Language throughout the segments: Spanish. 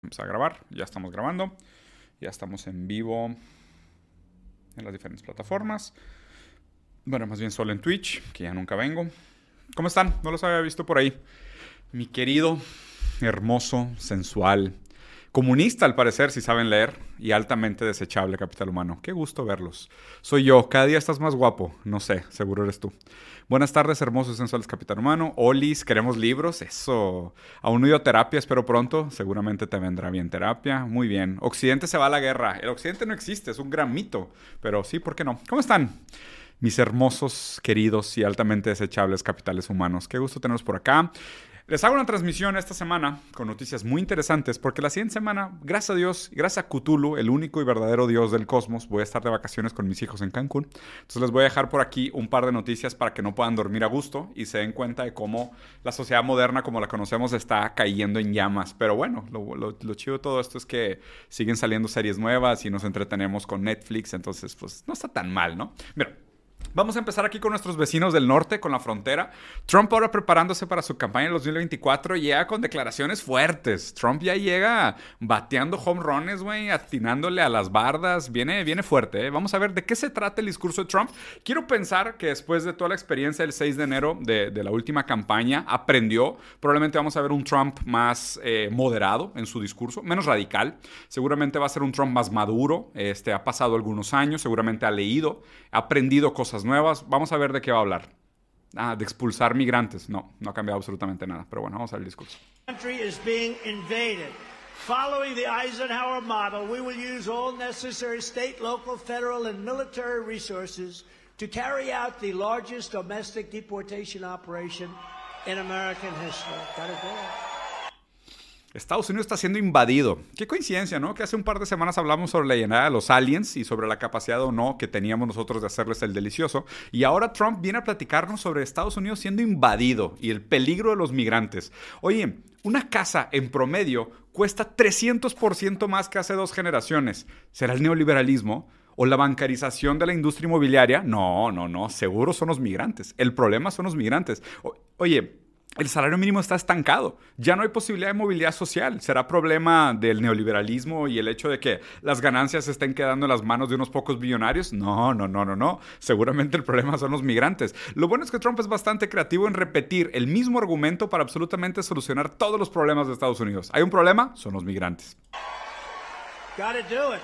Vamos a grabar, ya estamos grabando, ya estamos en vivo en las diferentes plataformas. Bueno, más bien solo en Twitch, que ya nunca vengo. ¿Cómo están? No los había visto por ahí. Mi querido, hermoso, sensual, comunista al parecer, si saben leer, y altamente desechable capital humano. Qué gusto verlos. Soy yo, cada día estás más guapo. No sé, seguro eres tú. Buenas tardes, hermosos sensuales Capitán Humano. Olis, queremos libros. Eso. Aún no he ido a terapia, espero pronto. Seguramente te vendrá bien terapia. Muy bien. Occidente se va a la guerra. El Occidente no existe, es un gran mito. Pero sí, ¿por qué no? ¿Cómo están? Mis hermosos, queridos y altamente desechables capitales humanos. Qué gusto tenerlos por acá. Les hago una transmisión esta semana con noticias muy interesantes porque la siguiente semana, gracias a Dios, gracias a Cthulhu, el único y verdadero Dios del cosmos, voy a estar de vacaciones con mis hijos en Cancún. Entonces les voy a dejar por aquí un par de noticias para que no puedan dormir a gusto y se den cuenta de cómo la sociedad moderna como la conocemos está cayendo en llamas. Pero bueno, lo, chido de todo esto es que siguen saliendo series nuevas y nos entretenemos con Netflix, entonces pues no está tan mal, ¿no? Mira. Vamos a empezar aquí con nuestros vecinos del norte, con la frontera. Trump ahora preparándose para su campaña en 2024 llega con declaraciones fuertes. Trump ya llega bateando home runs, güey, atinándole a las bardas. Viene, viene fuerte, ¿eh? Vamos a ver de qué se trata el discurso de Trump. Quiero pensar que después de toda la experiencia del 6 de enero de, la última campaña, aprendió. Probablemente vamos a ver un Trump más eh, moderado en su discurso, menos radical. Seguramente va a ser un Trump más maduro. Este, ha pasado algunos años, seguramente ha leído, ha aprendido cosas nuevas. Vamos a ver de qué va a hablar. Ah, de expulsar migrantes. No, no ha cambiado absolutamente nada. Pero bueno, vamos a ver el discurso. Following the Eisenhower model, we will use all necessary state, local, federal, and military resources to carry out the largest domestic deportation operation in American history. Got it there. Estados Unidos está siendo invadido. Qué coincidencia, ¿no? Que hace un par de semanas hablamos sobre la llenada de los aliens y sobre la capacidad o no que teníamos nosotros de hacerles el delicioso. Y ahora Trump viene a platicarnos sobre Estados Unidos siendo invadido y el peligro de los migrantes. Oye, una casa en promedio cuesta 300% más que hace dos generaciones. ¿Será el neoliberalismo? ¿O la bancarización de la industria inmobiliaria? No, no, no. Seguro son los migrantes. El problema son los migrantes. oye, el salario mínimo está estancado. Ya no hay posibilidad de movilidad social. ¿Será problema del neoliberalismo y el hecho de que las ganancias estén quedando en las manos de unos pocos billonarios? No, no, no, no, no. Seguramente el problema son los migrantes. Lo bueno es que Trump es bastante creativo en repetir el mismo argumento para absolutamente solucionar todos los problemas de Estados Unidos. ¿Hay un problema? Son los migrantes. Gotta do it.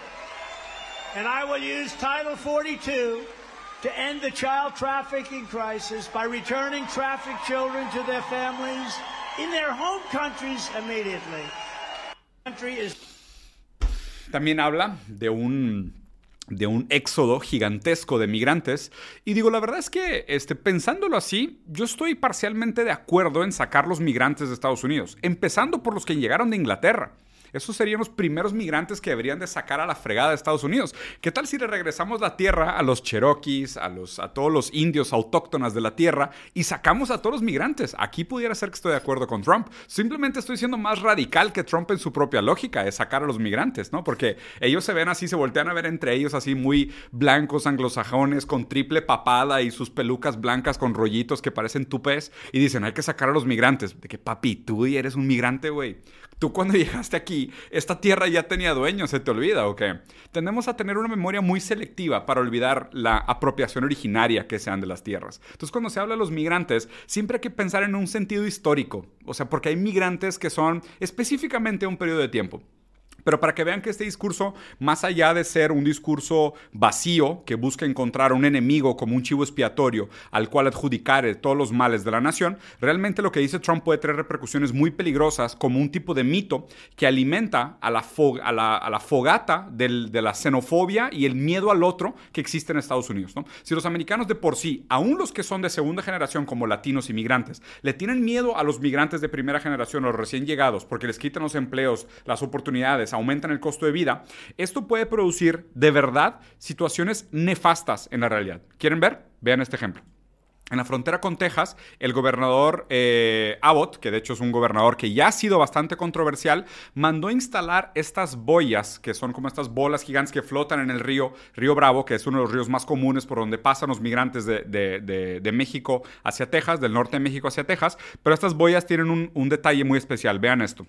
And I will use Title 42 to end the child trafficking crisis by returning trafficked children to their families in their home countries immediately. También habla de un de un éxodo gigantesco de migrantes. Y digo, la verdad es que este, pensándolo así, yo estoy parcialmente de acuerdo en sacar los migrantes de Estados Unidos, empezando por los que llegaron de Inglaterra. Esos serían los primeros migrantes que deberían de sacar a la fregada de Estados Unidos. ¿Qué tal si le regresamos la tierra a los cherokees, a, los, a todos los indios autóctonas de la tierra y sacamos a todos los migrantes? Aquí pudiera ser que estoy de acuerdo con Trump. Simplemente estoy siendo más radical que Trump en su propia lógica, de sacar a los migrantes, ¿no? Porque ellos se ven así, se voltean a ver entre ellos así muy blancos, anglosajones, con triple papada y sus pelucas blancas con rollitos que parecen tupés y dicen, hay que sacar a los migrantes. De que, papi, tú eres un migrante, güey. Tú cuando llegaste aquí, esta tierra ya tenía dueño, ¿se te olvida o qué? Tendemos a tener una memoria muy selectiva para olvidar la apropiación originaria que sean de las tierras. Entonces cuando se habla de los migrantes, siempre hay que pensar en un sentido histórico, o sea, porque hay migrantes que son específicamente un periodo de tiempo. Pero para que vean que este discurso, más allá de ser un discurso vacío que busca encontrar un enemigo como un chivo expiatorio al cual adjudicar todos los males de la nación, realmente lo que dice Trump puede tener repercusiones muy peligrosas como un tipo de mito que alimenta a la, fogata de la xenofobia y el miedo al otro que existe en Estados Unidos. Si los americanos de por sí, aún los que son de segunda generación como latinos y migrantes, le tienen miedo a los migrantes de primera generación o recién llegados porque les quitan los empleos, las oportunidades, aumentan el costo de vida, esto puede producir de verdad situaciones nefastas en la realidad. ¿Quieren ver? Vean este ejemplo. En la frontera con Texas, el gobernador eh, Abbott, que de hecho es un gobernador que ya ha sido bastante controversial, mandó instalar estas boyas, que son como estas bolas gigantes que flotan en el río, Río Bravo, que es uno de los ríos más comunes por donde pasan los migrantes de, México hacia Texas, del norte de México hacia Texas. Pero estas boyas tienen un detalle muy especial. Vean esto.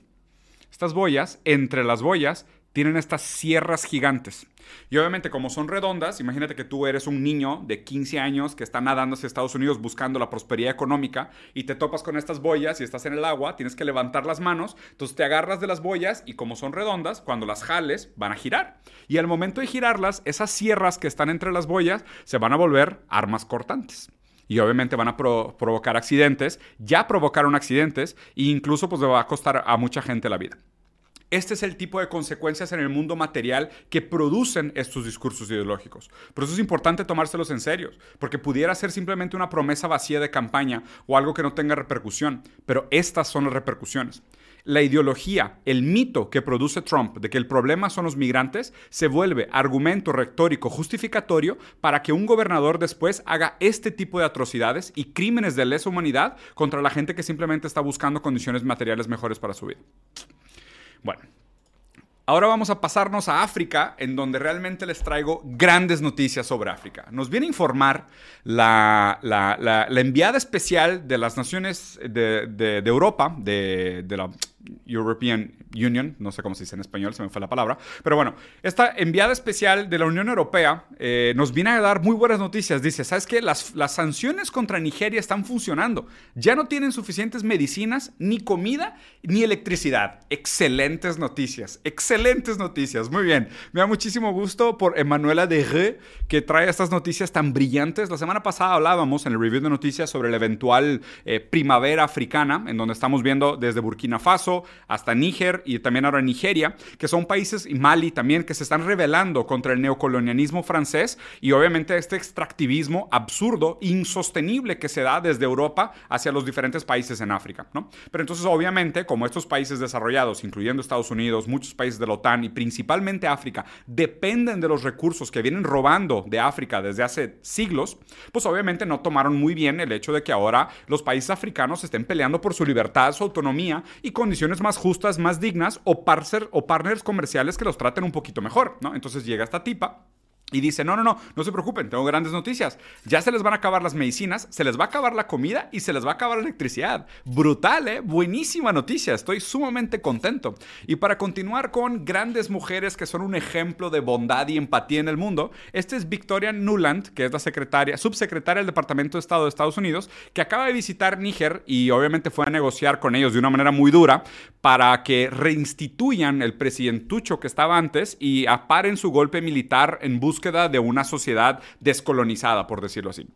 Estas boyas, entre las boyas, tienen estas sierras gigantes. Y obviamente como son redondas, imagínate que tú eres un niño de 15 años que está nadando hacia Estados Unidos buscando la prosperidad económica y te topas con estas boyas y estás en el agua, tienes que levantar las manos, entonces te agarras de las boyas y como son redondas, cuando las jales van a girar. Y al momento de girarlas, esas sierras que están entre las boyas se van a volver armas cortantes y obviamente van a provocar accidentes, ya provocaron accidentes e incluso pues le va a costar a mucha gente la vida. Este es el tipo de consecuencias en el mundo material que producen estos discursos ideológicos. Por eso es importante tomárselos en serio, porque pudiera ser simplemente una promesa vacía de campaña o algo que no tenga repercusión, pero estas son las repercusiones. La ideología, el mito que produce Trump de que el problema son los migrantes, se vuelve argumento retórico justificatorio para que un gobernador después haga este tipo de atrocidades y crímenes de lesa humanidad contra la gente que simplemente está buscando condiciones materiales mejores para su vida. Bueno, Ahora vamos a pasarnos a África, en donde realmente les traigo grandes noticias sobre África. Nos viene a informar la, enviada especial de las naciones de, Europa, de, la European Union, no sé cómo se dice en español, se me fue la palabra, pero bueno, esta enviada especial de la Unión Europea eh, nos viene a dar muy buenas noticias. Dice, ¿sabes qué? Las, las sanciones contra Nigeria están funcionando. Ya no tienen suficientes medicinas, ni comida, ni electricidad. Excelentes noticias, excelentes noticias. Muy bien, me da muchísimo gusto por Emanuela Re que trae estas noticias tan brillantes. La semana pasada hablábamos en el review de noticias sobre la eventual eh, primavera africana, en donde estamos viendo desde Burkina Faso hasta Níger y también ahora Nigeria, que son países, y Mali también, que se están rebelando contra el neocolonialismo francés y obviamente este extractivismo absurdo, insostenible que se da desde Europa hacia los diferentes países en África. ¿no? Pero entonces, obviamente, como estos países desarrollados, incluyendo Estados Unidos, muchos países de la OTAN y principalmente África, dependen de los recursos que vienen robando de África desde hace siglos, pues obviamente no tomaron muy bien el hecho de que ahora los países africanos estén peleando por su libertad, su autonomía y condiciones más justas, más dignas o, o partners comerciales que los traten un poquito mejor, ¿no? Entonces llega esta tipa y dice, no, no, no, no se preocupen, tengo grandes noticias. Ya se les van a acabar las medicinas, se les va a acabar la comida y se les va a acabar la electricidad. Brutal, ¿eh? Buenísima noticia, estoy sumamente contento. Y para continuar con grandes mujeres que son un ejemplo de bondad y empatía en el mundo, esta es Victoria Nuland, que es la secretaria, subsecretaria del Departamento de Estado de Estados Unidos, que acaba de visitar Níger y obviamente fue a negociar con ellos de una manera muy dura para que reinstituyan el presidentucho que estaba antes y aparen su golpe militar en busca de una sociedad descolonizada, por decirlo así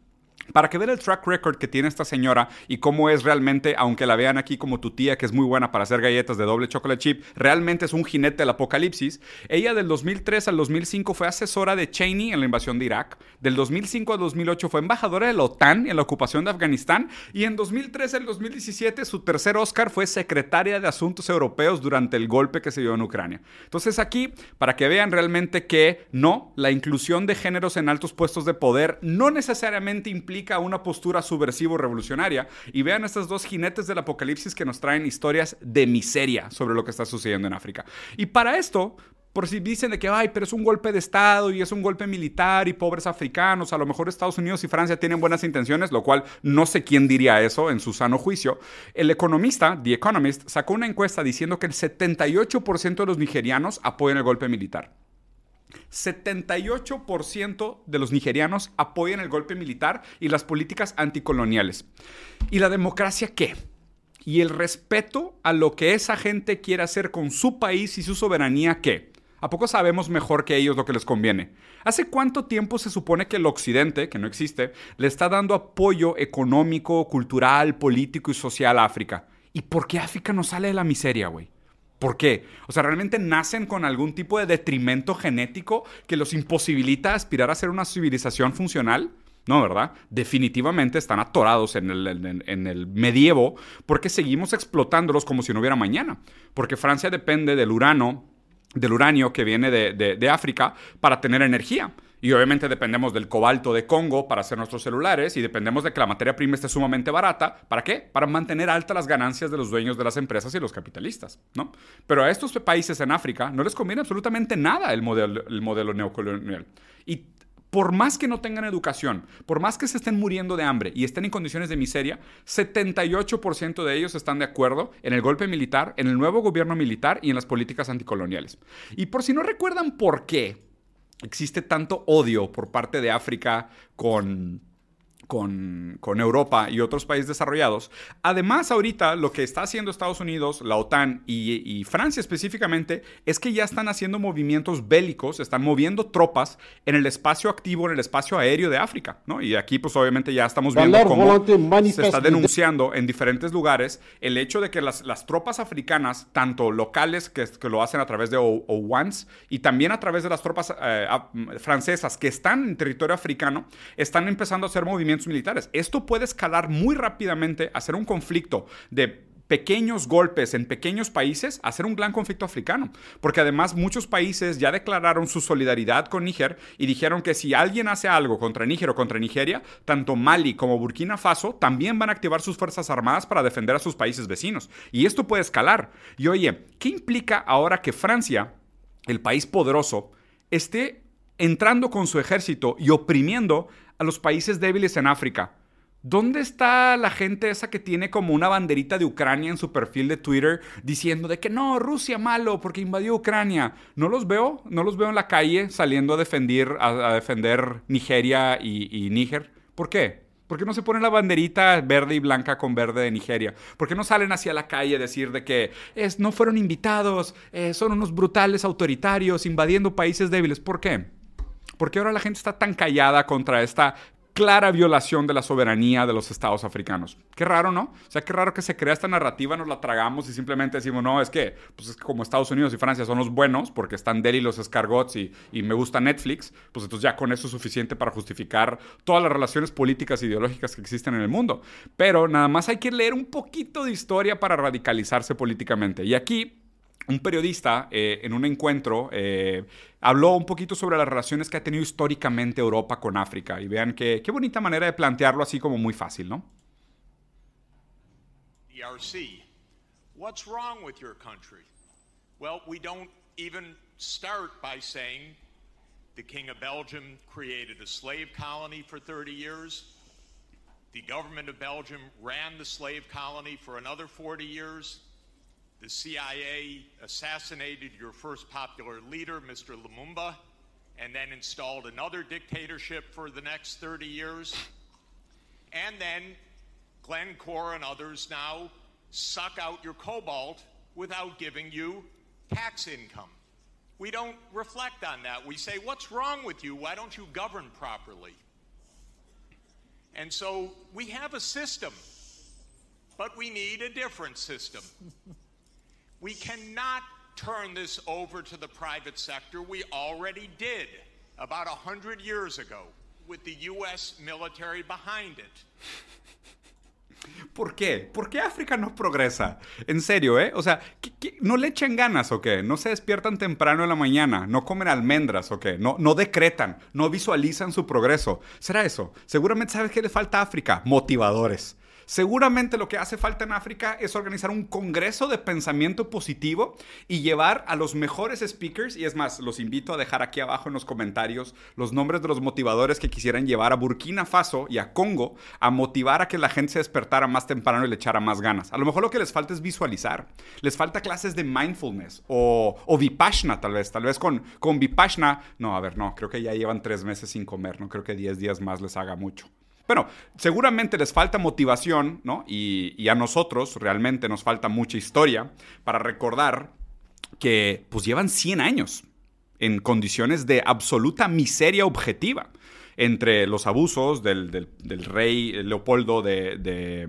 para que vean el track record que tiene esta señora y cómo es realmente, aunque la vean aquí como tu tía, que es muy buena para hacer galletas de doble chocolate chip, realmente es un jinete del apocalipsis. Ella del 2003 al 2005 fue asesora de Cheney en la invasión de Irak. Del 2005 al 2008 fue embajadora de la OTAN en la ocupación de Afganistán. Y en 2013 al 2017 su tercer Oscar fue secretaria de Asuntos Europeos durante el golpe que se dio en Ucrania. Entonces aquí, para que vean realmente que no, la inclusión de géneros en altos puestos de poder no necesariamente una postura subversivo revolucionaria. Y vean estos dos jinetes del apocalipsis que nos traen historias de miseria sobre lo que está sucediendo en África. Y para esto, por si dicen de que, ay, pero es un golpe de Estado y es un golpe militar y pobres africanos, a lo mejor Estados Unidos y Francia tienen buenas intenciones, lo cual no sé quién diría eso en su sano juicio. El economista, The Economist, sacó una encuesta diciendo que el 78% de los nigerianos apoyan el golpe militar. 78% de los nigerianos apoyan el golpe militar y las políticas anticoloniales. ¿Y la democracia qué? Y el respeto a lo que esa gente quiere hacer con su país y su soberanía qué? ¿A poco sabemos mejor que ellos lo que les conviene? ¿Hace cuánto tiempo se supone que el Occidente, que no existe, le está dando apoyo económico, cultural, político y social a África? ¿Y por qué África no sale de la miseria, güey? ¿Por qué? O sea, ¿realmente nacen con algún tipo de detrimento genético que los imposibilita aspirar a ser una civilización funcional? No, ¿verdad? Definitivamente están atorados en el, medievo porque seguimos explotándolos como si no hubiera mañana. Porque Francia depende del urano, del uranio que viene de África para tener energía. Y obviamente dependemos del cobalto de Congo para hacer nuestros celulares y dependemos de que la materia prima esté sumamente barata. ¿Para qué? Para mantener altas las ganancias de los dueños de las empresas y los capitalistas, ¿no? Pero a estos países en África no les conviene absolutamente nada el modelo, el modelo neocolonial. Y por más que no tengan educación, por más que se estén muriendo de hambre y estén en condiciones de miseria, 78% de ellos están de acuerdo en el golpe militar, en el nuevo gobierno militar y en las políticas anticoloniales. Y por si no recuerdan por qué existe tanto odio por parte de África con con, Europa y otros países desarrollados. Además, ahorita lo que está haciendo Estados Unidos, la OTAN y, Francia específicamente es que ya están haciendo movimientos bélicos, están moviendo tropas en el espacio activo, en el espacio aéreo de África, ¿no? Y aquí pues obviamente ya estamos viendo cómo se está denunciando en diferentes lugares el hecho de que las, tropas africanas, tanto locales que, que, lo hacen a través de OWANS y también a través de las tropas eh, francesas que están en territorio africano, están empezando a hacer movimientos militares. Esto puede escalar muy rápidamente a ser un conflicto de pequeños golpes en pequeños países a ser un gran conflicto africano. Porque además muchos países ya declararon su solidaridad con Níger y dijeron que si alguien hace algo contra Níger o contra Nigeria, tanto Mali como Burkina Faso también van a activar sus fuerzas armadas para defender a sus países vecinos. Y esto puede escalar. Y oye, ¿qué implica ahora que Francia, el país poderoso, esté entrando con su ejército y oprimiendo a los países débiles en África. ¿Dónde está la gente esa que tiene como una banderita de Ucrania en su perfil de Twitter diciendo de que no, Rusia malo porque invadió Ucrania? No los veo, no los veo en la calle saliendo a defender, a, defender Nigeria y, Níger. ¿Por qué? ¿Por qué no se pone la banderita verde y blanca con verde de Nigeria? ¿Por qué no salen hacia la calle a decir de que no fueron invitados, eh, son unos brutales autoritarios invadiendo países débiles? ¿Por qué? ¿Por qué ahora la gente está tan callada contra esta clara violación de la soberanía de los estados africanos. Qué raro, ¿no? O sea, qué raro que se crea esta narrativa, nos la tragamos y simplemente decimos, no, es que, pues es que como Estados Unidos y Francia son los buenos, porque están Delhi los escargots y, y me gusta Netflix, pues entonces ya con eso es suficiente para justificar todas las relaciones políticas e ideológicas que existen en el mundo. Pero nada más hay que leer un poquito de historia para radicalizarse políticamente. Y aquí un periodista eh, en un encuentro eh, habló un poquito sobre las relaciones que ha tenido históricamente Europa con África. Y vean qué, qué bonita manera de plantearlo así como muy fácil, ¿no? DRC. What's wrong with your country? Well, we don't even start by saying the King of Belgium created a slave colony for 30 years. The government of Belgium ran the slave colony for another 40 years. The CIA assassinated your first popular leader, Mr. Lumumba, and then installed another dictatorship for the next 30 years. And then Glencore and others now suck out your cobalt without giving you tax income. We don't reflect on that. We say, What's wrong with you? Why don't you govern properly? And so we have a system, but we need a different system. We cannot turn this over to the private sector. We already did about 100 years ago with the U.S. military behind it. ¿Por qué? ¿Por qué África no progresa? En serio, ¿eh? O sea, no le echan ganas o qué? ¿No se despiertan temprano en la mañana? ¿No comen almendras o qué? ¿No, no decretan? ¿No visualizan su progreso? ¿Será eso? Seguramente sabes qué le falta a África. Motivadores. Seguramente lo que hace falta en África es organizar un congreso de pensamiento positivo y llevar a los mejores speakers. Y es más, los invito a dejar aquí abajo en los comentarios los nombres de los motivadores que quisieran llevar a Burkina Faso y a Congo a motivar a que la gente se despertara más temprano y le echara más ganas. A lo mejor lo que les falta es visualizar. Les falta clases de mindfulness o, o Vipassana tal vez. Tal vez con, con Vipassana. No, a ver, no, creo que ya llevan tres meses sin comer. No creo que diez días más les haga mucho. Bueno, seguramente les falta motivación, ¿no? Y, a nosotros realmente nos falta mucha historia para recordar que pues llevan 100 años en condiciones de absoluta miseria objetiva entre los abusos del, rey Leopoldo de de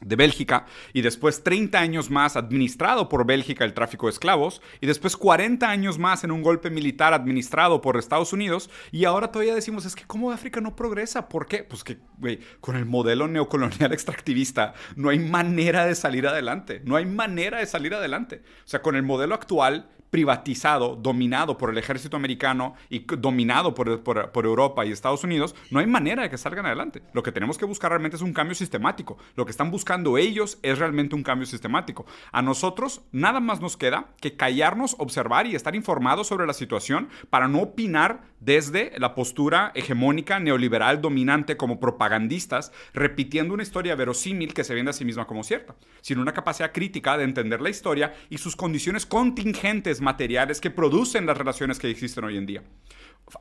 Bélgica y después 30 años más administrado por Bélgica el tráfico de esclavos y después 40 años más en un golpe militar administrado por Estados Unidos y ahora todavía decimos es que cómo África no progresa, ¿por qué? Pues que güey, con el modelo neocolonial extractivista no hay manera de salir adelante, no hay manera de salir adelante. O sea, con el modelo actual privatizado, dominado por el ejército americano y dominado por, por, Europa y Estados Unidos, no hay manera de que salgan adelante. Lo que tenemos que buscar realmente es un cambio sistemático. Lo que están buscando ellos es realmente un cambio sistemático. A nosotros nada más nos queda que callarnos, observar y estar informados sobre la situación para no opinar desde la postura hegemónica neoliberal dominante como propagandistas, repitiendo una historia verosímil que se vende a sí misma como cierta, sino una capacidad crítica de entender la historia y sus condiciones contingentes materiales que producen las relaciones que existen hoy en día.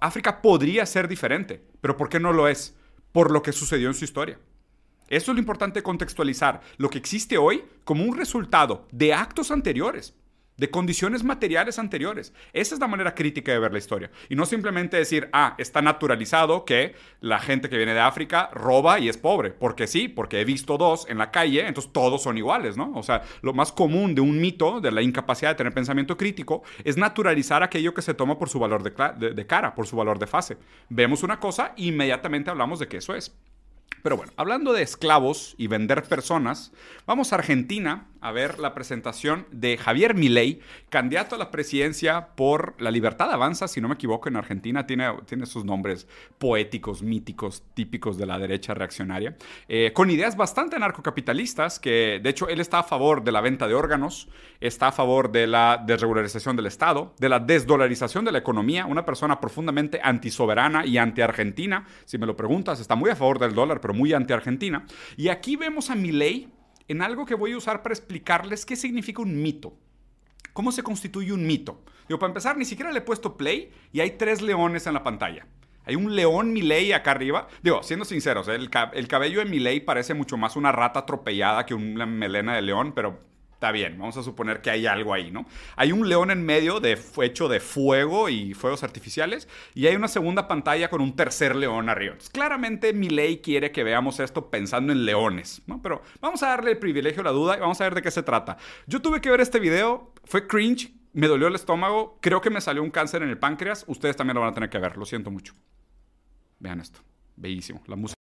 África podría ser diferente, pero ¿por qué no lo es? Por lo que sucedió en su historia. Eso es lo importante contextualizar, lo que existe hoy como un resultado de actos anteriores de condiciones materiales anteriores. Esa es la manera crítica de ver la historia. Y no simplemente decir, ah, está naturalizado que la gente que viene de África roba y es pobre. Porque sí, porque he visto dos en la calle, entonces todos son iguales, ¿no? O sea, lo más común de un mito, de la incapacidad de tener pensamiento crítico, es naturalizar aquello que se toma por su valor de, de cara, por su valor de fase. Vemos una cosa, inmediatamente hablamos de que eso es. Pero bueno, hablando de esclavos y vender personas, vamos a Argentina a ver la presentación de Javier Milei, candidato a la presidencia por La Libertad Avanza, si no me equivoco, en Argentina. Tiene, tiene sus nombres poéticos, míticos, típicos de la derecha reaccionaria, eh, con ideas bastante narcocapitalistas, que de hecho él está a favor de la venta de órganos, está a favor de la desregularización del Estado, de la desdolarización de la economía, una persona profundamente antisoberana y anti-argentina, si me lo preguntas, está muy a favor del dólar, pero muy anti-argentina. Y aquí vemos a Milei en algo que voy a usar para explicarles qué significa un mito. ¿Cómo se constituye un mito? Digo, para empezar, ni siquiera le he puesto play y hay tres leones en la pantalla. Hay un león Miley acá arriba. Digo, siendo sinceros, el, cabello de Miley parece mucho más una rata atropellada que una melena de león, pero Está bien, vamos a suponer que hay algo ahí, ¿no? Hay un león en medio de, hecho de fuego y fuegos artificiales y hay una segunda pantalla con un tercer león arriba. claramente mi ley quiere que veamos esto pensando en leones, ¿no? Pero vamos a darle el privilegio a la duda y vamos a ver de qué se trata. Yo tuve que ver este video, fue cringe, me dolió el estómago, creo que me salió un cáncer en el páncreas, ustedes también lo van a tener que ver, lo siento mucho. Vean esto, bellísimo, la música.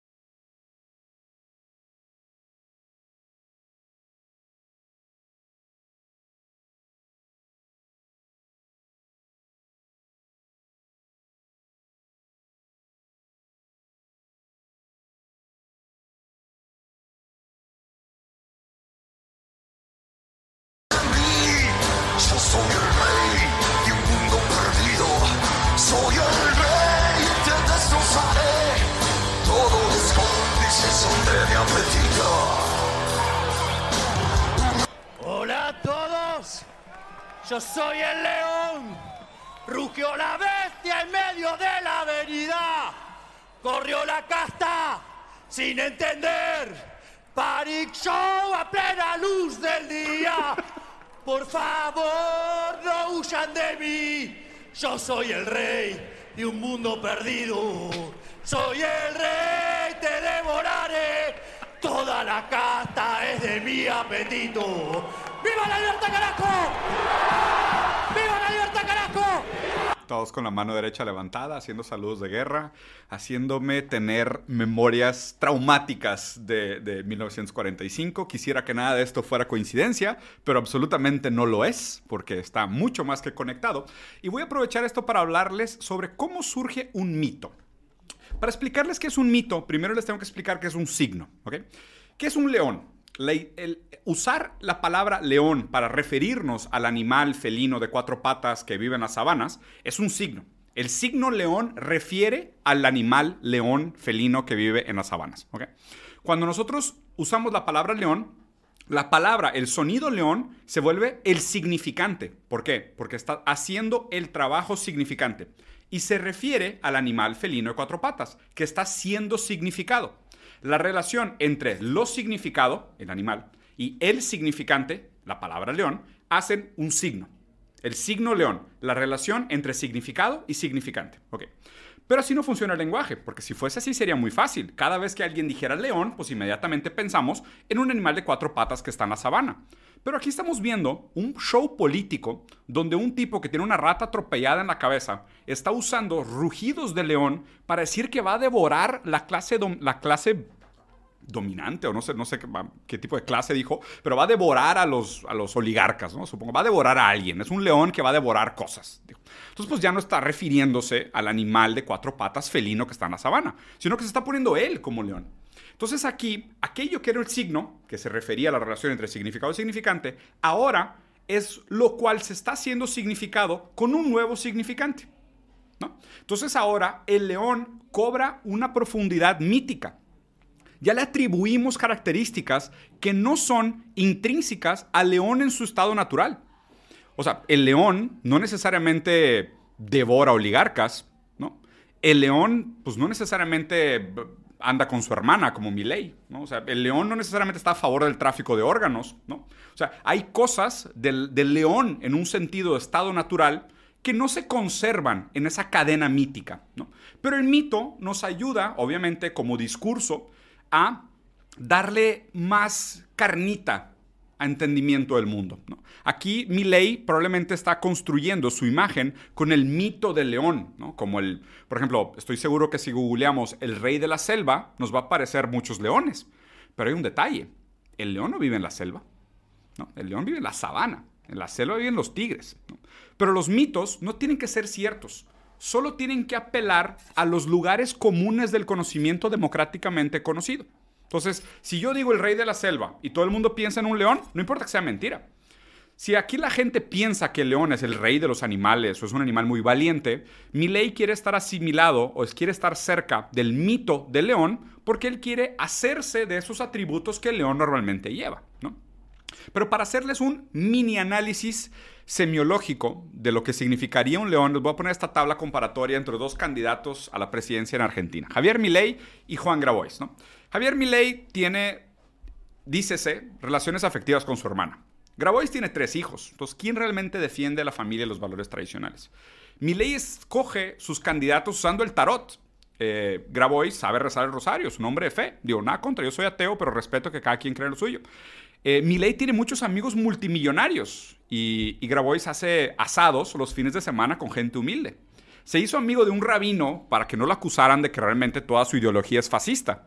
Sin entender. Panic Show a plena luz del día. Por favor, no huyan de mí. Yo soy el rey de un mundo perdido. Soy el rey, te devoraré. Toda la casta es de mi apetito. ¡Viva la libertad, carajo! ¡Viva la libertad! Todos con la mano derecha levantada, haciendo saludos de guerra, haciéndome tener memorias traumáticas de, de 1945. Quisiera que nada de esto fuera coincidencia, pero absolutamente no lo es, porque está mucho más que conectado. Y voy a aprovechar esto para hablarles sobre cómo surge un mito. Para explicarles qué es un mito, primero les tengo que explicar qué es un signo. ¿ok? ¿Qué es un león? Usar la palabra león para referirnos al animal felino de cuatro patas que vive en las sabanas es un signo. El signo león refiere al animal león felino que vive en las sabanas. Cuando nosotros usamos la palabra león, la palabra, el sonido león, se vuelve el significante. ¿Por qué? Porque está haciendo el trabajo significante. Y se refiere al animal felino de cuatro patas, que está siendo significado. La relación entre lo significado, el animal, y el significante, la palabra león, hacen un signo. El signo león, la relación entre significado y significante. Pero así no funciona el lenguaje, porque si fuese así sería muy fácil. Cada vez que alguien dijera león, pues inmediatamente pensamos en un animal de cuatro patas que está en la sabana. Pero aquí estamos viendo un show político donde un tipo que tiene una rata atropellada en la cabeza está usando rugidos de león para decir que va a devorar la clase, la clase dominante o no sé, no sé qué, tipo de clase dijo, pero va a devorar a los, a los oligarcas, ¿no? Supongo, va a devorar a alguien. Es un león que va a devorar cosas. Entonces, pues ya no está refiriéndose al animal de cuatro patas felino que está en la sabana, sino que se está poniendo él como león. Entonces aquí, aquello que era el signo, que se refería a la relación entre significado y significante, ahora es lo cual se está haciendo significado con un nuevo significante. ¿no? Entonces ahora el león cobra una profundidad mítica ya le atribuimos características que no son intrínsecas al león en su estado natural. O sea, el león no necesariamente devora oligarcas, ¿no? El león, pues no necesariamente anda con su hermana, como Milei, ¿no? O sea, el león no necesariamente está a favor del tráfico de órganos, ¿no? O sea, hay cosas del, del león en un sentido de estado natural que no se conservan en esa cadena mítica, ¿no? Pero el mito nos ayuda, obviamente, como discurso, a darle más carnita a entendimiento del mundo. Aquí Milley probablemente está construyendo su imagen con el mito del león, como el, por ejemplo, estoy seguro que si googleamos el rey de la selva, nos va a aparecer muchos leones, pero hay un detalle, el león no vive en la selva, ¿no? el león vive en la sabana, en la selva viven los tigres, pero los mitos no tienen que ser ciertos, solo tienen que apelar a los lugares comunes del conocimiento democráticamente conocido. Entonces, si yo digo el rey de la selva y todo el mundo piensa en un león, no importa que sea mentira. Si aquí la gente piensa que el león es el rey de los animales o es un animal muy valiente, mi ley quiere estar asimilado o quiere estar cerca del mito del león porque él quiere hacerse de esos atributos que el león normalmente lleva. ¿no? Pero para hacerles un mini análisis semiológico de lo que significaría un león, les voy a poner esta tabla comparatoria entre dos candidatos a la presidencia en Argentina, Javier Milei y Juan Grabois. Javier Milei tiene, dícese, relaciones afectivas con su hermana. Grabois tiene tres hijos, entonces, ¿quién realmente defiende a la familia y los valores tradicionales? Milei escoge sus candidatos usando el tarot. Eh, Grabois sabe rezar el rosario, es un hombre de fe. Digo, nada contra, yo soy ateo, pero respeto que cada quien cree en lo suyo. Eh, Milei tiene muchos amigos multimillonarios y, y Grabois hace asados los fines de semana con gente humilde. Se hizo amigo de un rabino para que no lo acusaran de que realmente toda su ideología es fascista.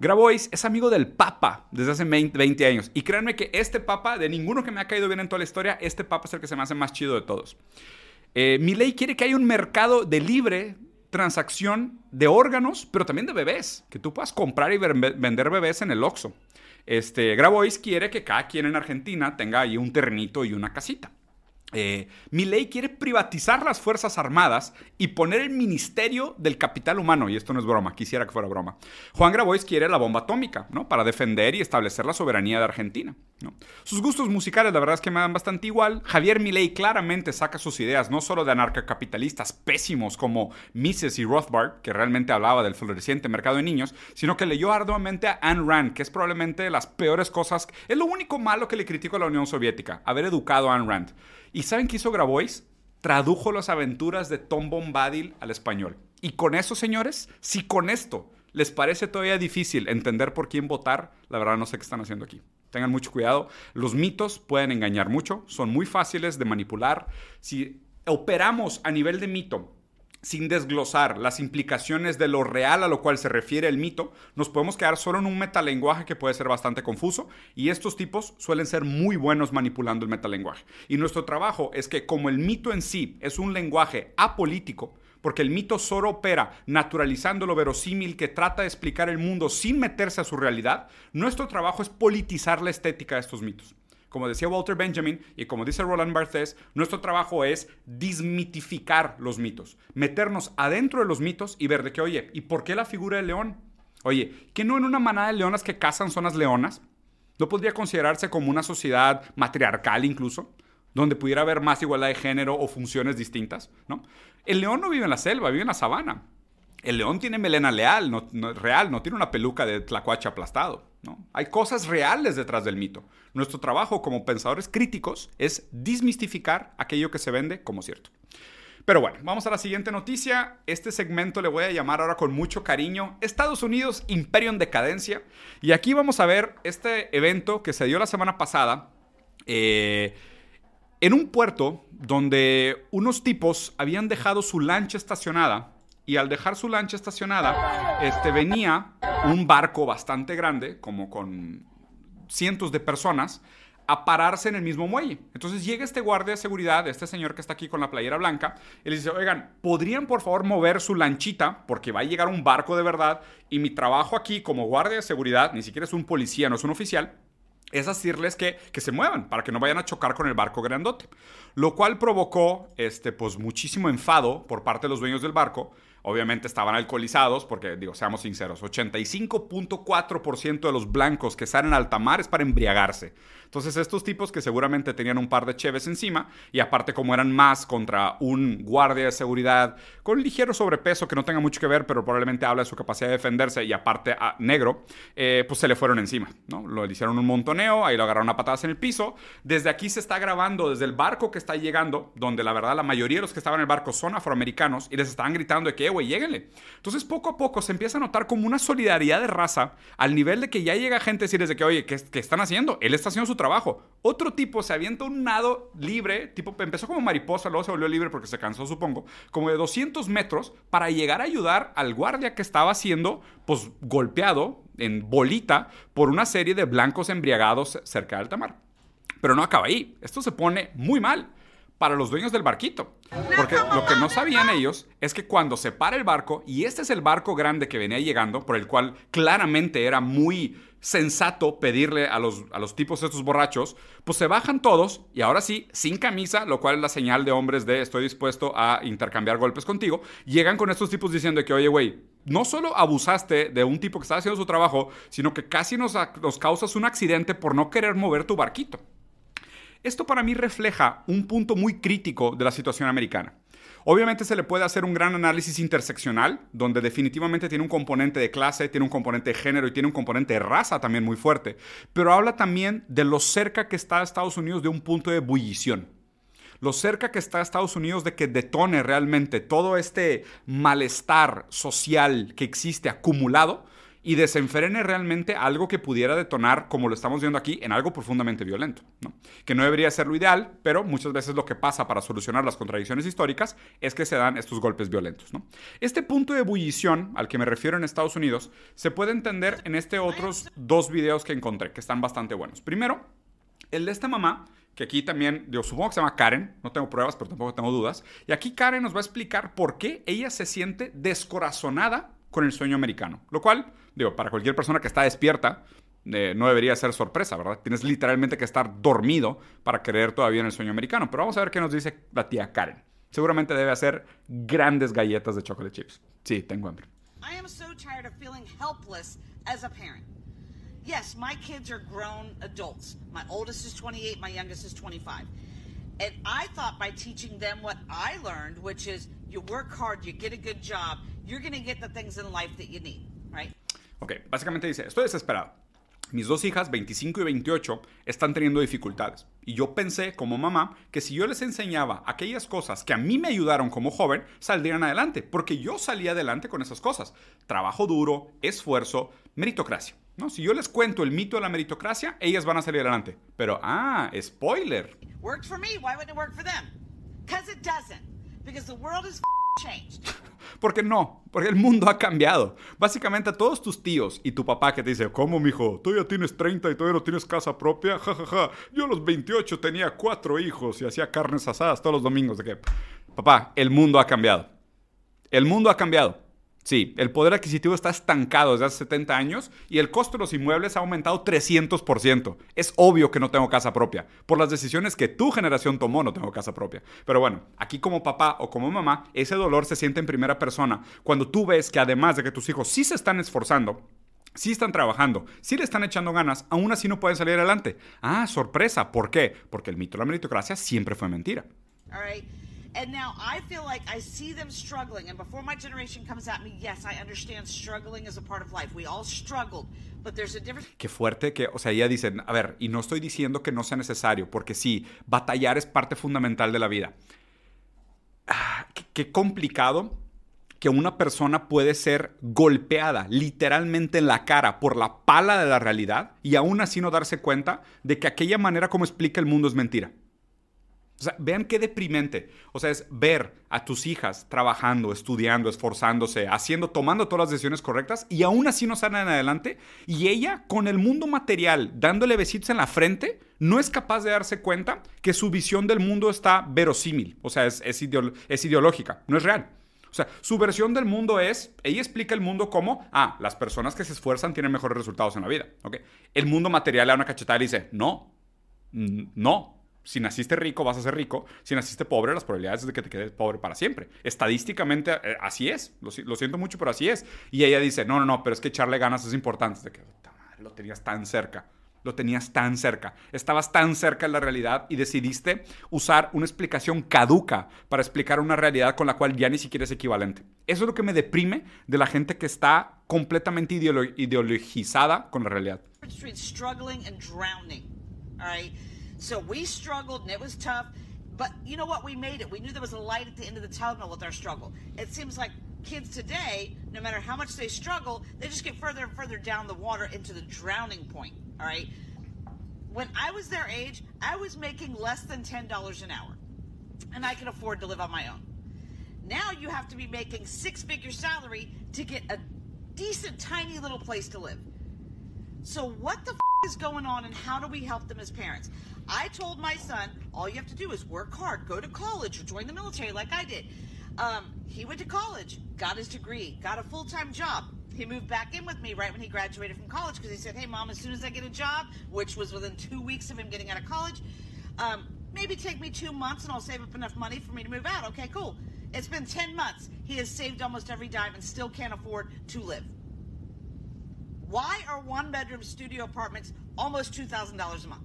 Grabois es amigo del Papa desde hace 20 años. Y créanme que este Papa, de ninguno que me ha caído bien en toda la historia, este Papa es el que se me hace más chido de todos. Eh, quiere que haya un mercado de libre transacción de órganos, pero también de bebés, que tú puedas comprar y vender bebés en el Oxxo. Este, Grabois quiere que cada quien en Argentina tenga ahí un terrenito y una casita. Eh, ley quiere privatizar las Fuerzas Armadas y poner el Ministerio del Capital Humano, y esto no es broma, quisiera que fuera broma. Juan Grabois quiere la bomba atómica, ¿no? Para defender y establecer la soberanía de Argentina. Sus gustos musicales, la verdad es que me dan bastante igual. Javier Milei claramente saca sus ideas, no solo de anarcocapitalistas pésimos como Mises y Rothbard, que realmente hablaba del floreciente mercado de niños, sino que leyó arduamente a Ayn Rand, que es probablemente de las peores cosas, es lo único malo que le critico a la Unión Soviética, haber educado a Ayn Rand. ¿Y saben qué hizo Grabois? Tradujo las aventuras de Tom Bombadil al español. Y con eso, señores, si con esto les parece todavía difícil entender por quién votar, la verdad no sé qué están haciendo aquí. Tengan mucho cuidado. Los mitos pueden engañar mucho, son muy fáciles de manipular. Si operamos a nivel de mito sin desglosar las implicaciones de lo real a lo cual se refiere el mito, nos podemos quedar solo en un metalenguaje que puede ser bastante confuso y estos tipos suelen ser muy buenos manipulando el metalenguaje. Y nuestro trabajo es que como el mito en sí es un lenguaje apolítico, porque el mito solo opera naturalizando lo verosímil que trata de explicar el mundo sin meterse a su realidad, nuestro trabajo es politizar la estética de estos mitos. Como decía Walter Benjamin y como dice Roland Barthes, nuestro trabajo es dismitificar los mitos, meternos adentro de los mitos y ver de qué, oye, ¿y por qué la figura del león? Oye, ¿que no en una manada de leonas que cazan son las leonas? ¿No podría considerarse como una sociedad matriarcal incluso? donde pudiera haber más igualdad de género o funciones distintas, ¿no? El león no vive en la selva, vive en la sabana. El león tiene melena leal, no, real, no tiene una peluca de tlacuache aplastado. Hay cosas reales detrás del mito. Nuestro trabajo como pensadores críticos es desmistificar aquello que se vende como cierto. Pero bueno, vamos a la siguiente noticia. Este segmento le voy a llamar ahora con mucho cariño Estados Unidos, Imperio en Decadencia. Y aquí vamos a ver este evento que se dio la semana pasada. Eh, en un puerto donde unos tipos habían dejado su lancha estacionada y al dejar su lancha estacionada, este venía un barco bastante grande, como con cientos de personas, a pararse en el mismo muelle. Entonces llega este guardia de seguridad, este señor que está aquí con la playera blanca, y le dice, oigan, ¿podrían por favor mover su lanchita? Porque va a llegar un barco de verdad y mi trabajo aquí como guardia de seguridad, ni siquiera es un policía, no es un oficial, es decirles que, que, se muevan para que no vayan a chocar con el barco grandote. Lo cual provocó este, pues, muchísimo enfado por parte de los dueños del barco. Obviamente estaban alcoholizados porque, digo, seamos sinceros, 85.4% de los blancos que salen al alta mar es para embriagarse. Entonces estos tipos que seguramente tenían un par de cheves encima y aparte como eran más contra un guardia de seguridad con ligero sobrepeso que no tenga mucho que ver, pero probablemente habla de su capacidad de defenderse y aparte a, ah, negro, eh, pues se le fueron encima, ¿no? Lo hicieron un montoneo, ahí lo agarraron a patadas en el piso. Desde aquí se está grabando, desde el barco que está llegando, donde la verdad la mayoría de los que estaban en el barco son afroamericanos y les estaban gritando de que, eh, güey, lléguenle. Entonces poco a poco se empieza a notar como una solidaridad de raza al nivel de que ya llega gente a decirles de que, oye, ¿qué, qué están haciendo? Él está haciendo su trabajo. Otro tipo se avienta un nado libre, tipo, empezó como mariposa, luego se volvió libre porque se cansó, supongo, como de 200 metros para llegar a ayudar al guardia que estaba siendo, pues, golpeado en bolita por una serie de blancos embriagados cerca de alta mar. Pero no acaba ahí. Esto se pone muy mal para los dueños del barquito. Porque lo que no sabían ellos es que cuando se para el barco, y este es el barco grande que venía llegando, por el cual claramente era muy sensato pedirle a los, a los tipos estos borrachos, pues se bajan todos y ahora sí, sin camisa, lo cual es la señal de hombres de estoy dispuesto a intercambiar golpes contigo, llegan con estos tipos diciendo que, oye, güey, no solo abusaste de un tipo que estaba haciendo su trabajo, sino que casi nos, nos causas un accidente por no querer mover tu barquito. Esto para mí refleja un punto muy crítico de la situación americana. Obviamente se le puede hacer un gran análisis interseccional, donde definitivamente tiene un componente de clase, tiene un componente de género y tiene un componente de raza también muy fuerte, pero habla también de lo cerca que está Estados Unidos de un punto de ebullición. Lo cerca que está Estados Unidos de que detone realmente todo este malestar social que existe acumulado y desenfrene realmente algo que pudiera detonar, como lo estamos viendo aquí, en algo profundamente violento. ¿no? Que no debería ser lo ideal, pero muchas veces lo que pasa para solucionar las contradicciones históricas es que se dan estos golpes violentos. ¿no? Este punto de ebullición al que me refiero en Estados Unidos se puede entender en este otros dos videos que encontré, que están bastante buenos. Primero, el de esta mamá que aquí también, yo supongo que se llama Karen, no tengo pruebas, pero tampoco tengo dudas. Y aquí Karen nos va a explicar por qué ella se siente descorazonada con el sueño americano. Lo cual, digo, para cualquier persona que está despierta, eh, no debería ser sorpresa, ¿verdad? Tienes literalmente que estar dormido para creer todavía en el sueño americano. Pero vamos a ver qué nos dice la tía Karen. Seguramente debe hacer grandes galletas de chocolate chips. Sí, tengo hambre. I am so tired of feeling helpless as a parent. Yes, my kids are grown adults. My oldest is 28, my youngest is 25. And I thought by teaching them what I learned, which is you work hard, you get a good job, you're going to get the things in life that you need, right? Ok, básicamente dice, estoy desesperado. Mis dos hijas, 25 y 28, están teniendo dificultades. Y yo pensé, como mamá, que si yo les enseñaba aquellas cosas que a mí me ayudaron como joven, saldrían adelante. Porque yo salí adelante con esas cosas. Trabajo duro, esfuerzo, meritocracia. ¿no? Si yo les cuento el mito de la meritocracia, ellas van a salir adelante. Pero, ah, spoiler. Worked for me, why wouldn't it work for them? Because it doesn't. Because the world is changed. Porque no, porque el mundo ha cambiado. Básicamente todos tus tíos y tu papá que te dice, ¿cómo, mijo? Tú ya tienes 30 y todavía no tienes casa propia. Ja, ja, ja. Yo a los 28 tenía cuatro hijos y hacía carnes asadas todos los domingos. De que, papá, el mundo ha cambiado. El mundo ha cambiado. Sí, el poder adquisitivo está estancado desde hace 70 años y el costo de los inmuebles ha aumentado 300%. Es obvio que no tengo casa propia. Por las decisiones que tu generación tomó, no tengo casa propia. Pero bueno, aquí como papá o como mamá, ese dolor se siente en primera persona cuando tú ves que además de que tus hijos sí se están esforzando, sí están trabajando, sí le están echando ganas, aún así no pueden salir adelante. Ah, sorpresa. ¿Por qué? Porque el mito de la meritocracia siempre fue mentira. And now I feel like I see them struggling. And before my generation comes at me, yes, I understand struggling is a part of life. We all struggled. But there's a difference. Qué fuerte que, o sea, ya dicen, a ver, y no estoy diciendo que no sea necesario, porque sí, batallar es parte fundamental de la vida. Ah, qué, qué complicado que una persona puede ser golpeada literalmente en la cara por la pala de la realidad y aún así no darse cuenta de que aquella manera como explica el mundo es mentira. O sea, vean qué deprimente. O sea, es ver a tus hijas trabajando, estudiando, esforzándose, haciendo, tomando todas las decisiones correctas y aún así no salen adelante. Y ella, con el mundo material, dándole besitos en la frente, no es capaz de darse cuenta que su visión del mundo está verosímil. O sea, es, es, es ideológica, no es real. O sea, su versión del mundo es, ella explica el mundo como, ah, las personas que se esfuerzan tienen mejores resultados en la vida. ¿okay? El mundo material le da una cachetada y dice, no, no, si naciste rico, vas a ser rico. Si naciste pobre, las probabilidades de que te quedes pobre para siempre. Estadísticamente, eh, así es. Lo, siento mucho, pero así es. Y ella dice, no, no, no, pero es que echarle ganas es importante. De que, lo tenías tan cerca. Lo tenías tan cerca. Estabas tan cerca de la realidad y decidiste usar una explicación caduca para explicar una realidad con la cual ya ni siquiera es equivalente. Eso es lo que me deprime de la gente que está completamente ideologizada con la realidad. So we struggled and it was tough. But you know what? We made it. We knew there was a light at the end of the tunnel with our struggle. It seems like kids today, no matter how much they struggle, they just get further and further down the water into the drowning point. All right. When I was their age, I was making less than $10 an hour. And I can afford to live on my own. Now you have to be making six figure salary to get a decent, tiny little place to live. So, what the f- is going on, and how do we help them as parents? I told my son, all you have to do is work hard, go to college, or join the military like I did. Um, he went to college, got his degree, got a full time job. He moved back in with me right when he graduated from college because he said, Hey, mom, as soon as I get a job, which was within two weeks of him getting out of college, um, maybe take me two months and I'll save up enough money for me to move out. Okay, cool. It's been 10 months. He has saved almost every dime and still can't afford to live. Why are one bedroom studio apartments almost $2,000 a month?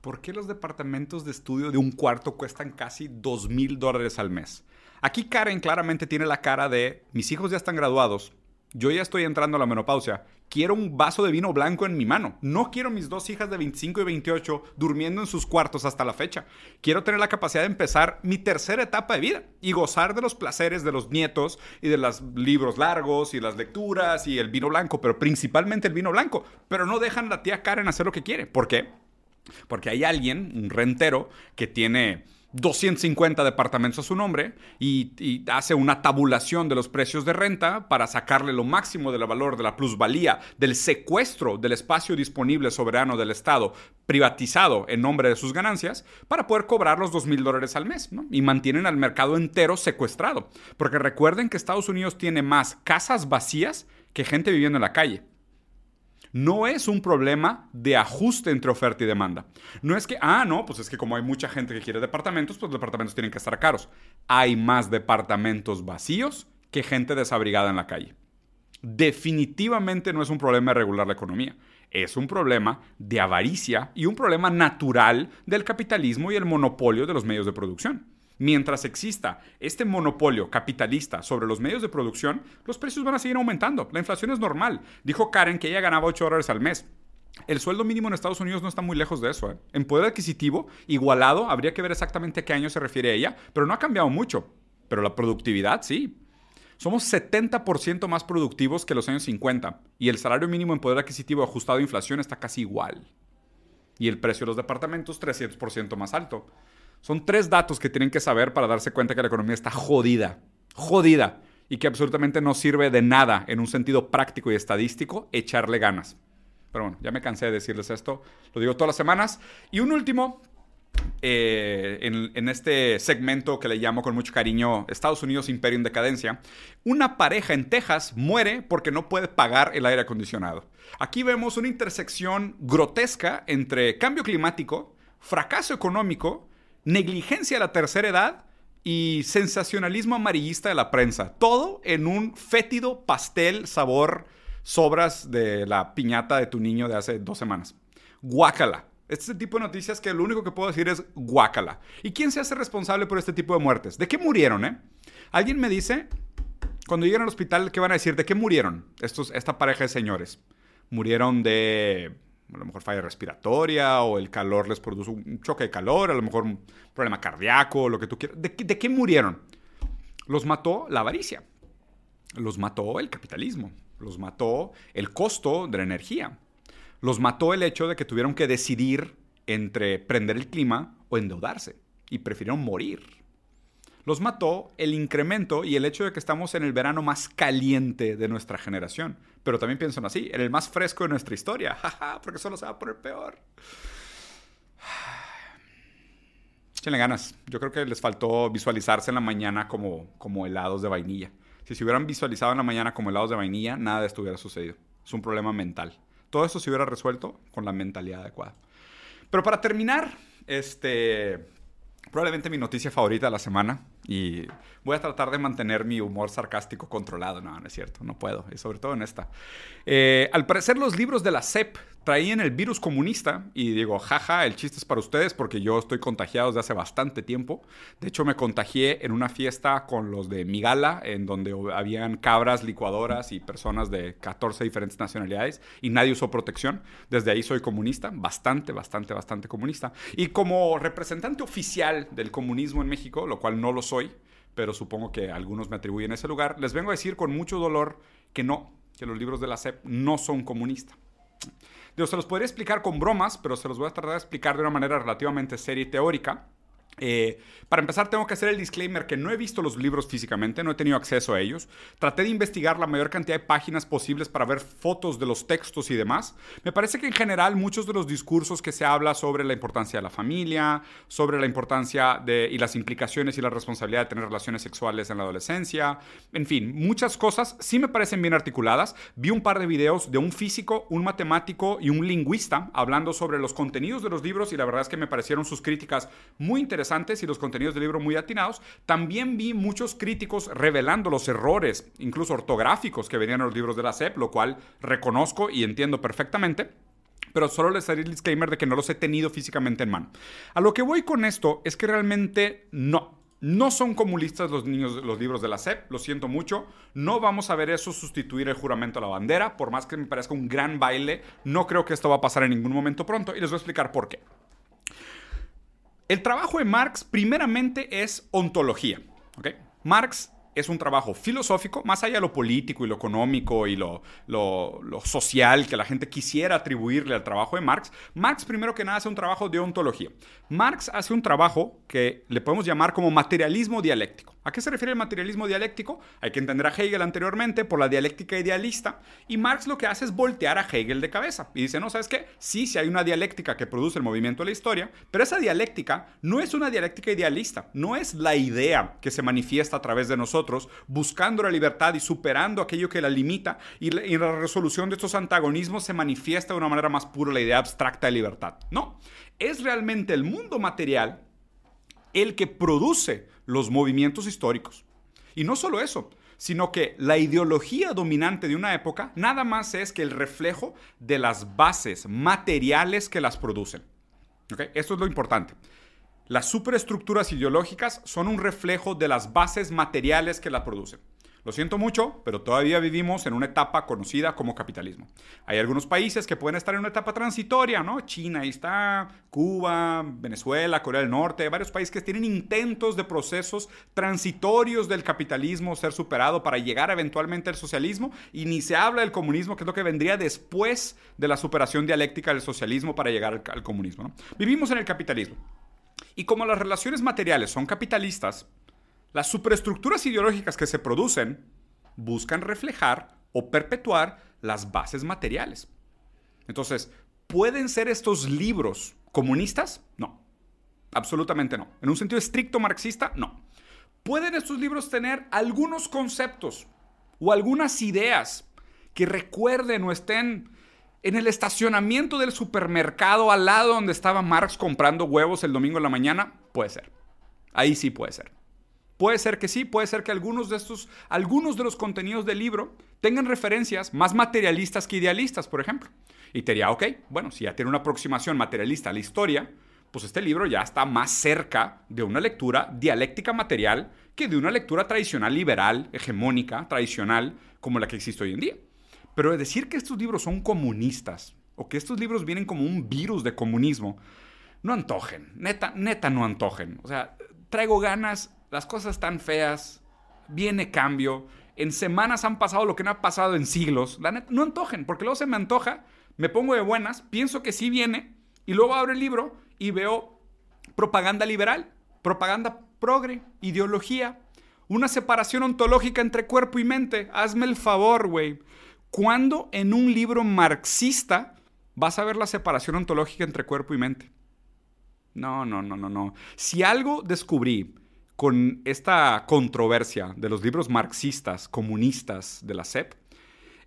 ¿Por qué los departamentos de estudio de un cuarto cuestan casi dos mil dólares al mes? Aquí Karen claramente tiene la cara de mis hijos ya están graduados, yo ya estoy entrando a la menopausia, quiero un vaso de vino blanco en mi mano. No quiero mis dos hijas de 25 y 28 durmiendo en sus cuartos hasta la fecha. Quiero tener la capacidad de empezar mi tercera etapa de vida y gozar de los placeres de los nietos y de los libros largos y las lecturas y el vino blanco, pero principalmente el vino blanco. Pero no dejan la tía Karen hacer lo que quiere. ¿Por qué? Porque hay alguien, un rentero, que tiene 250 departamentos a su nombre y, hace una tabulación de los precios de renta para sacarle lo máximo del valor de la plusvalía del secuestro del espacio disponible soberano del Estado privatizado en nombre de sus ganancias para poder cobrar los 2 mil dólares al mes y mantienen al mercado entero secuestrado. Porque recuerden que Estados Unidos tiene más casas vacías que gente viviendo en la calle no es un problema de ajuste entre oferta y demanda. No es que, ah, no, pues es que como hay mucha gente que quiere departamentos, pues los departamentos tienen que estar caros. Hay más departamentos vacíos que gente desabrigada en la calle. Definitivamente no es un problema de regular la economía. Es un problema de avaricia y un problema natural del capitalismo y el monopolio de los medios de producción. Mientras exista este monopolio capitalista sobre los medios de producción, los precios van a seguir aumentando. La inflación es normal. Dijo Karen que ella ganaba 8 dólares al mes. El sueldo mínimo en Estados Unidos no está muy lejos de eso. ¿eh? En poder adquisitivo, igualado, habría que ver exactamente a qué año se refiere ella, pero no ha cambiado mucho. Pero la productividad sí. Somos 70% más productivos que los años 50 y el salario mínimo en poder adquisitivo ajustado a inflación está casi igual. Y el precio de los departamentos 300% más alto. Son tres datos que tienen que saber para darse cuenta que la economía está jodida. Jodida. Y que absolutamente no sirve de nada en un sentido práctico y estadístico echarle ganas. Pero bueno, ya me cansé de decirles esto. Lo digo todas las semanas. Y un último, eh, en, en, este segmento que le llamo con mucho cariño Estados Unidos Imperio en Decadencia, una pareja en Texas muere porque no puede pagar el aire acondicionado. Aquí vemos una intersección grotesca entre cambio climático, fracaso económico negligencia de la tercera edad y sensacionalismo amarillista de la prensa. Todo en un fétido pastel sabor sobras de la piñata de tu niño de hace dos semanas. Guácala. Este tipo de noticias que lo único que puedo decir es guácala. ¿Y quién se hace responsable por este tipo de muertes? ¿De qué murieron, eh? Alguien me dice, cuando lleguen al hospital, ¿qué van a decir? ¿De qué murieron estos, esta pareja de señores? Murieron de a lo mejor falla respiratoria o el calor les produce un choque de calor, a lo mejor un problema cardíaco, lo que tú quieras. ¿De, qué murieron? Los mató la avaricia, los mató el capitalismo, los mató el costo de la energía, los mató el hecho de que tuvieron que decidir entre prender el clima o endeudarse. y prefirieron morir. Los mató el incremento y el hecho de que estamos en el verano más caliente de nuestra generación. Pero también piensan así, en el más fresco de nuestra historia. porque solo se va a poner peor. Échenle ganas. Yo creo que les faltó visualizarse en la mañana como, como helados de vainilla. Si se hubieran visualizado en la mañana como helados de vainilla, nada de esto hubiera sucedido. Es un problema mental. Todo eso se hubiera resuelto con la mentalidad adecuada. Pero para terminar, este, probablemente mi noticia favorita de la semana y voy a tratar de mantener mi humor sarcástico controlado. No, no es cierto, no puedo, y sobre todo en esta. Eh, al parecer los libros de la CEP traían el virus comunista y digo, jaja, el chiste es para ustedes porque yo estoy contagiado desde hace bastante tiempo. De hecho, me contagié en una fiesta con los de Migala, en donde habían cabras, licuadoras y personas de 14 diferentes nacionalidades y nadie usó protección. Desde ahí soy comunista, bastante, bastante, bastante comunista. Y como representante oficial del comunismo en México, lo cual no lo soy, pero supongo que algunos me atribuyen ese lugar, les vengo a decir con mucho dolor que no, que los libros de la CEP no son comunistas. Se los podría explicar con bromas, pero se los voy a tratar de explicar de una manera relativamente seria y teórica. Eh, para empezar, tengo que hacer el disclaimer que no he visto los libros físicamente, no he tenido acceso a ellos. Traté de investigar la mayor cantidad de páginas posibles para ver fotos de los textos y demás. Me parece que en general muchos de los discursos que se habla sobre la importancia de la familia, sobre la importancia y las implicaciones y la responsabilidad de tener relaciones sexuales en la adolescencia, en fin, muchas cosas sí me parecen bien articuladas. Vi un par de videos de un físico, un matemático y un lingüista hablando sobre los contenidos de los libros y la verdad es que me parecieron sus críticas muy interesantes y los contenidos del libro muy atinados, también vi muchos críticos revelando los errores, incluso ortográficos, que venían en los libros de la SEP, lo cual reconozco y entiendo perfectamente. Pero solo les haré el disclaimer de que no los he tenido físicamente en mano. A lo que voy con esto es que realmente no. No son comunistas los niños, los libros de la SEP, lo siento mucho. No vamos a ver eso sustituir el juramento a la bandera, por más que me parezca un gran baile. No creo que esto va a pasar en ningún momento pronto y les voy a explicar por qué. El trabajo de Marx primeramente es ontología. Marx es un trabajo filosófico, más allá de lo político y lo económico y lo, lo, social que la gente quisiera atribuirle al trabajo de Marx. Marx primero que nada hace un trabajo de ontología. Marx hace un trabajo que le podemos llamar como materialismo dialéctico. ¿A qué se refiere el materialismo dialéctico? Hay que entender a Hegel anteriormente por la dialéctica idealista y Marx lo que hace es voltear a Hegel de cabeza y dice, no, ¿sabes qué? Sí, sí hay una dialéctica que produce el movimiento de la historia, pero esa dialéctica no es una dialéctica idealista, no es la idea que se manifiesta a través de nosotros buscando la libertad y superando aquello que la limita y la, la resolución de estos antagonismos se manifiesta de una manera más pura la idea abstracta de libertad. No, es realmente el mundo material el que produce los movimientos históricos. Y no solo eso, sino que la ideología dominante de una época nada más es que el reflejo de las bases materiales que las producen. Esto es lo importante. Las superestructuras ideológicas son un reflejo de las bases materiales que las producen. Lo siento mucho, pero todavía vivimos en una etapa conocida como capitalismo. Hay algunos países que pueden estar en una etapa transitoria, ¿no? China, ahí está, Cuba, Venezuela, Corea del Norte, varios países que tienen intentos de procesos transitorios del capitalismo ser superado para llegar eventualmente al socialismo y ni se habla del comunismo, que es lo que vendría después de la superación dialéctica del socialismo para llegar al, comunismo. Vivimos en el capitalismo. Y como las relaciones materiales son capitalistas, las superestructuras ideológicas que se producen buscan reflejar o perpetuar las bases materiales. Entonces, ¿pueden ser estos libros comunistas? No, absolutamente no. En un sentido estricto marxista, no. ¿Pueden estos libros tener algunos conceptos o algunas ideas que recuerden o estén en el estacionamiento del supermercado al lado donde estaba Marx comprando huevos el domingo en la mañana? Puede ser. Ahí sí puede ser. Puede ser que sí, puede ser que algunos de estos, algunos de los contenidos del libro tengan referencias más materialistas que idealistas, por ejemplo. Y te diría, ok, bueno, si ya tiene una aproximación materialista a la historia, pues este libro ya está más cerca de una lectura dialéctica material que de una lectura tradicional liberal, hegemónica, tradicional, como la que existe hoy en día. Pero decir que estos libros son comunistas o que estos libros vienen como un virus de comunismo, no antojen, neta, neta no antojen. O sea, traigo ganas las cosas están feas, viene cambio, en semanas han pasado lo que no ha pasado en siglos. no antojen, porque luego se me antoja, me pongo de buenas, pienso que sí viene, y luego abro el libro y veo propaganda liberal. propaganda progre, ideología, una separación ontológica entre cuerpo y mente. Hazme el favor, güey. ¿Cuándo en un libro marxista vas a ver la separación ontológica entre cuerpo y mente? No, no, no, no, no. Si algo descubrí con esta controversia de los libros marxistas, comunistas de la SEP,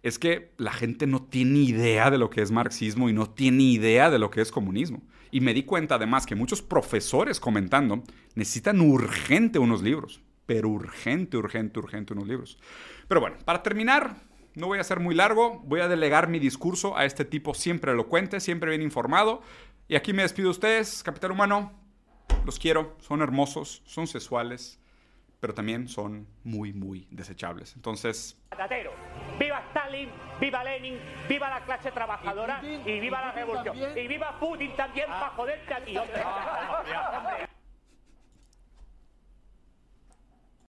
es que la gente no tiene idea de lo que es marxismo y no tiene idea de lo que es comunismo. Y me di cuenta además que muchos profesores comentando necesitan urgente unos libros, pero urgente, urgente, urgente unos libros. Pero bueno, para terminar, no voy a ser muy largo, voy a delegar mi discurso a este tipo siempre elocuente, siempre bien informado. Y aquí me despido de ustedes, Capital Humano. Los quiero, son hermosos, son sexuales, pero también son muy, muy desechables. Entonces... ¡Viva Stalin! ¡Viva Lenin! ¡Viva la clase trabajadora! ¡Y, viva la revolución! ¡Y viva Putin también para joderte a ti!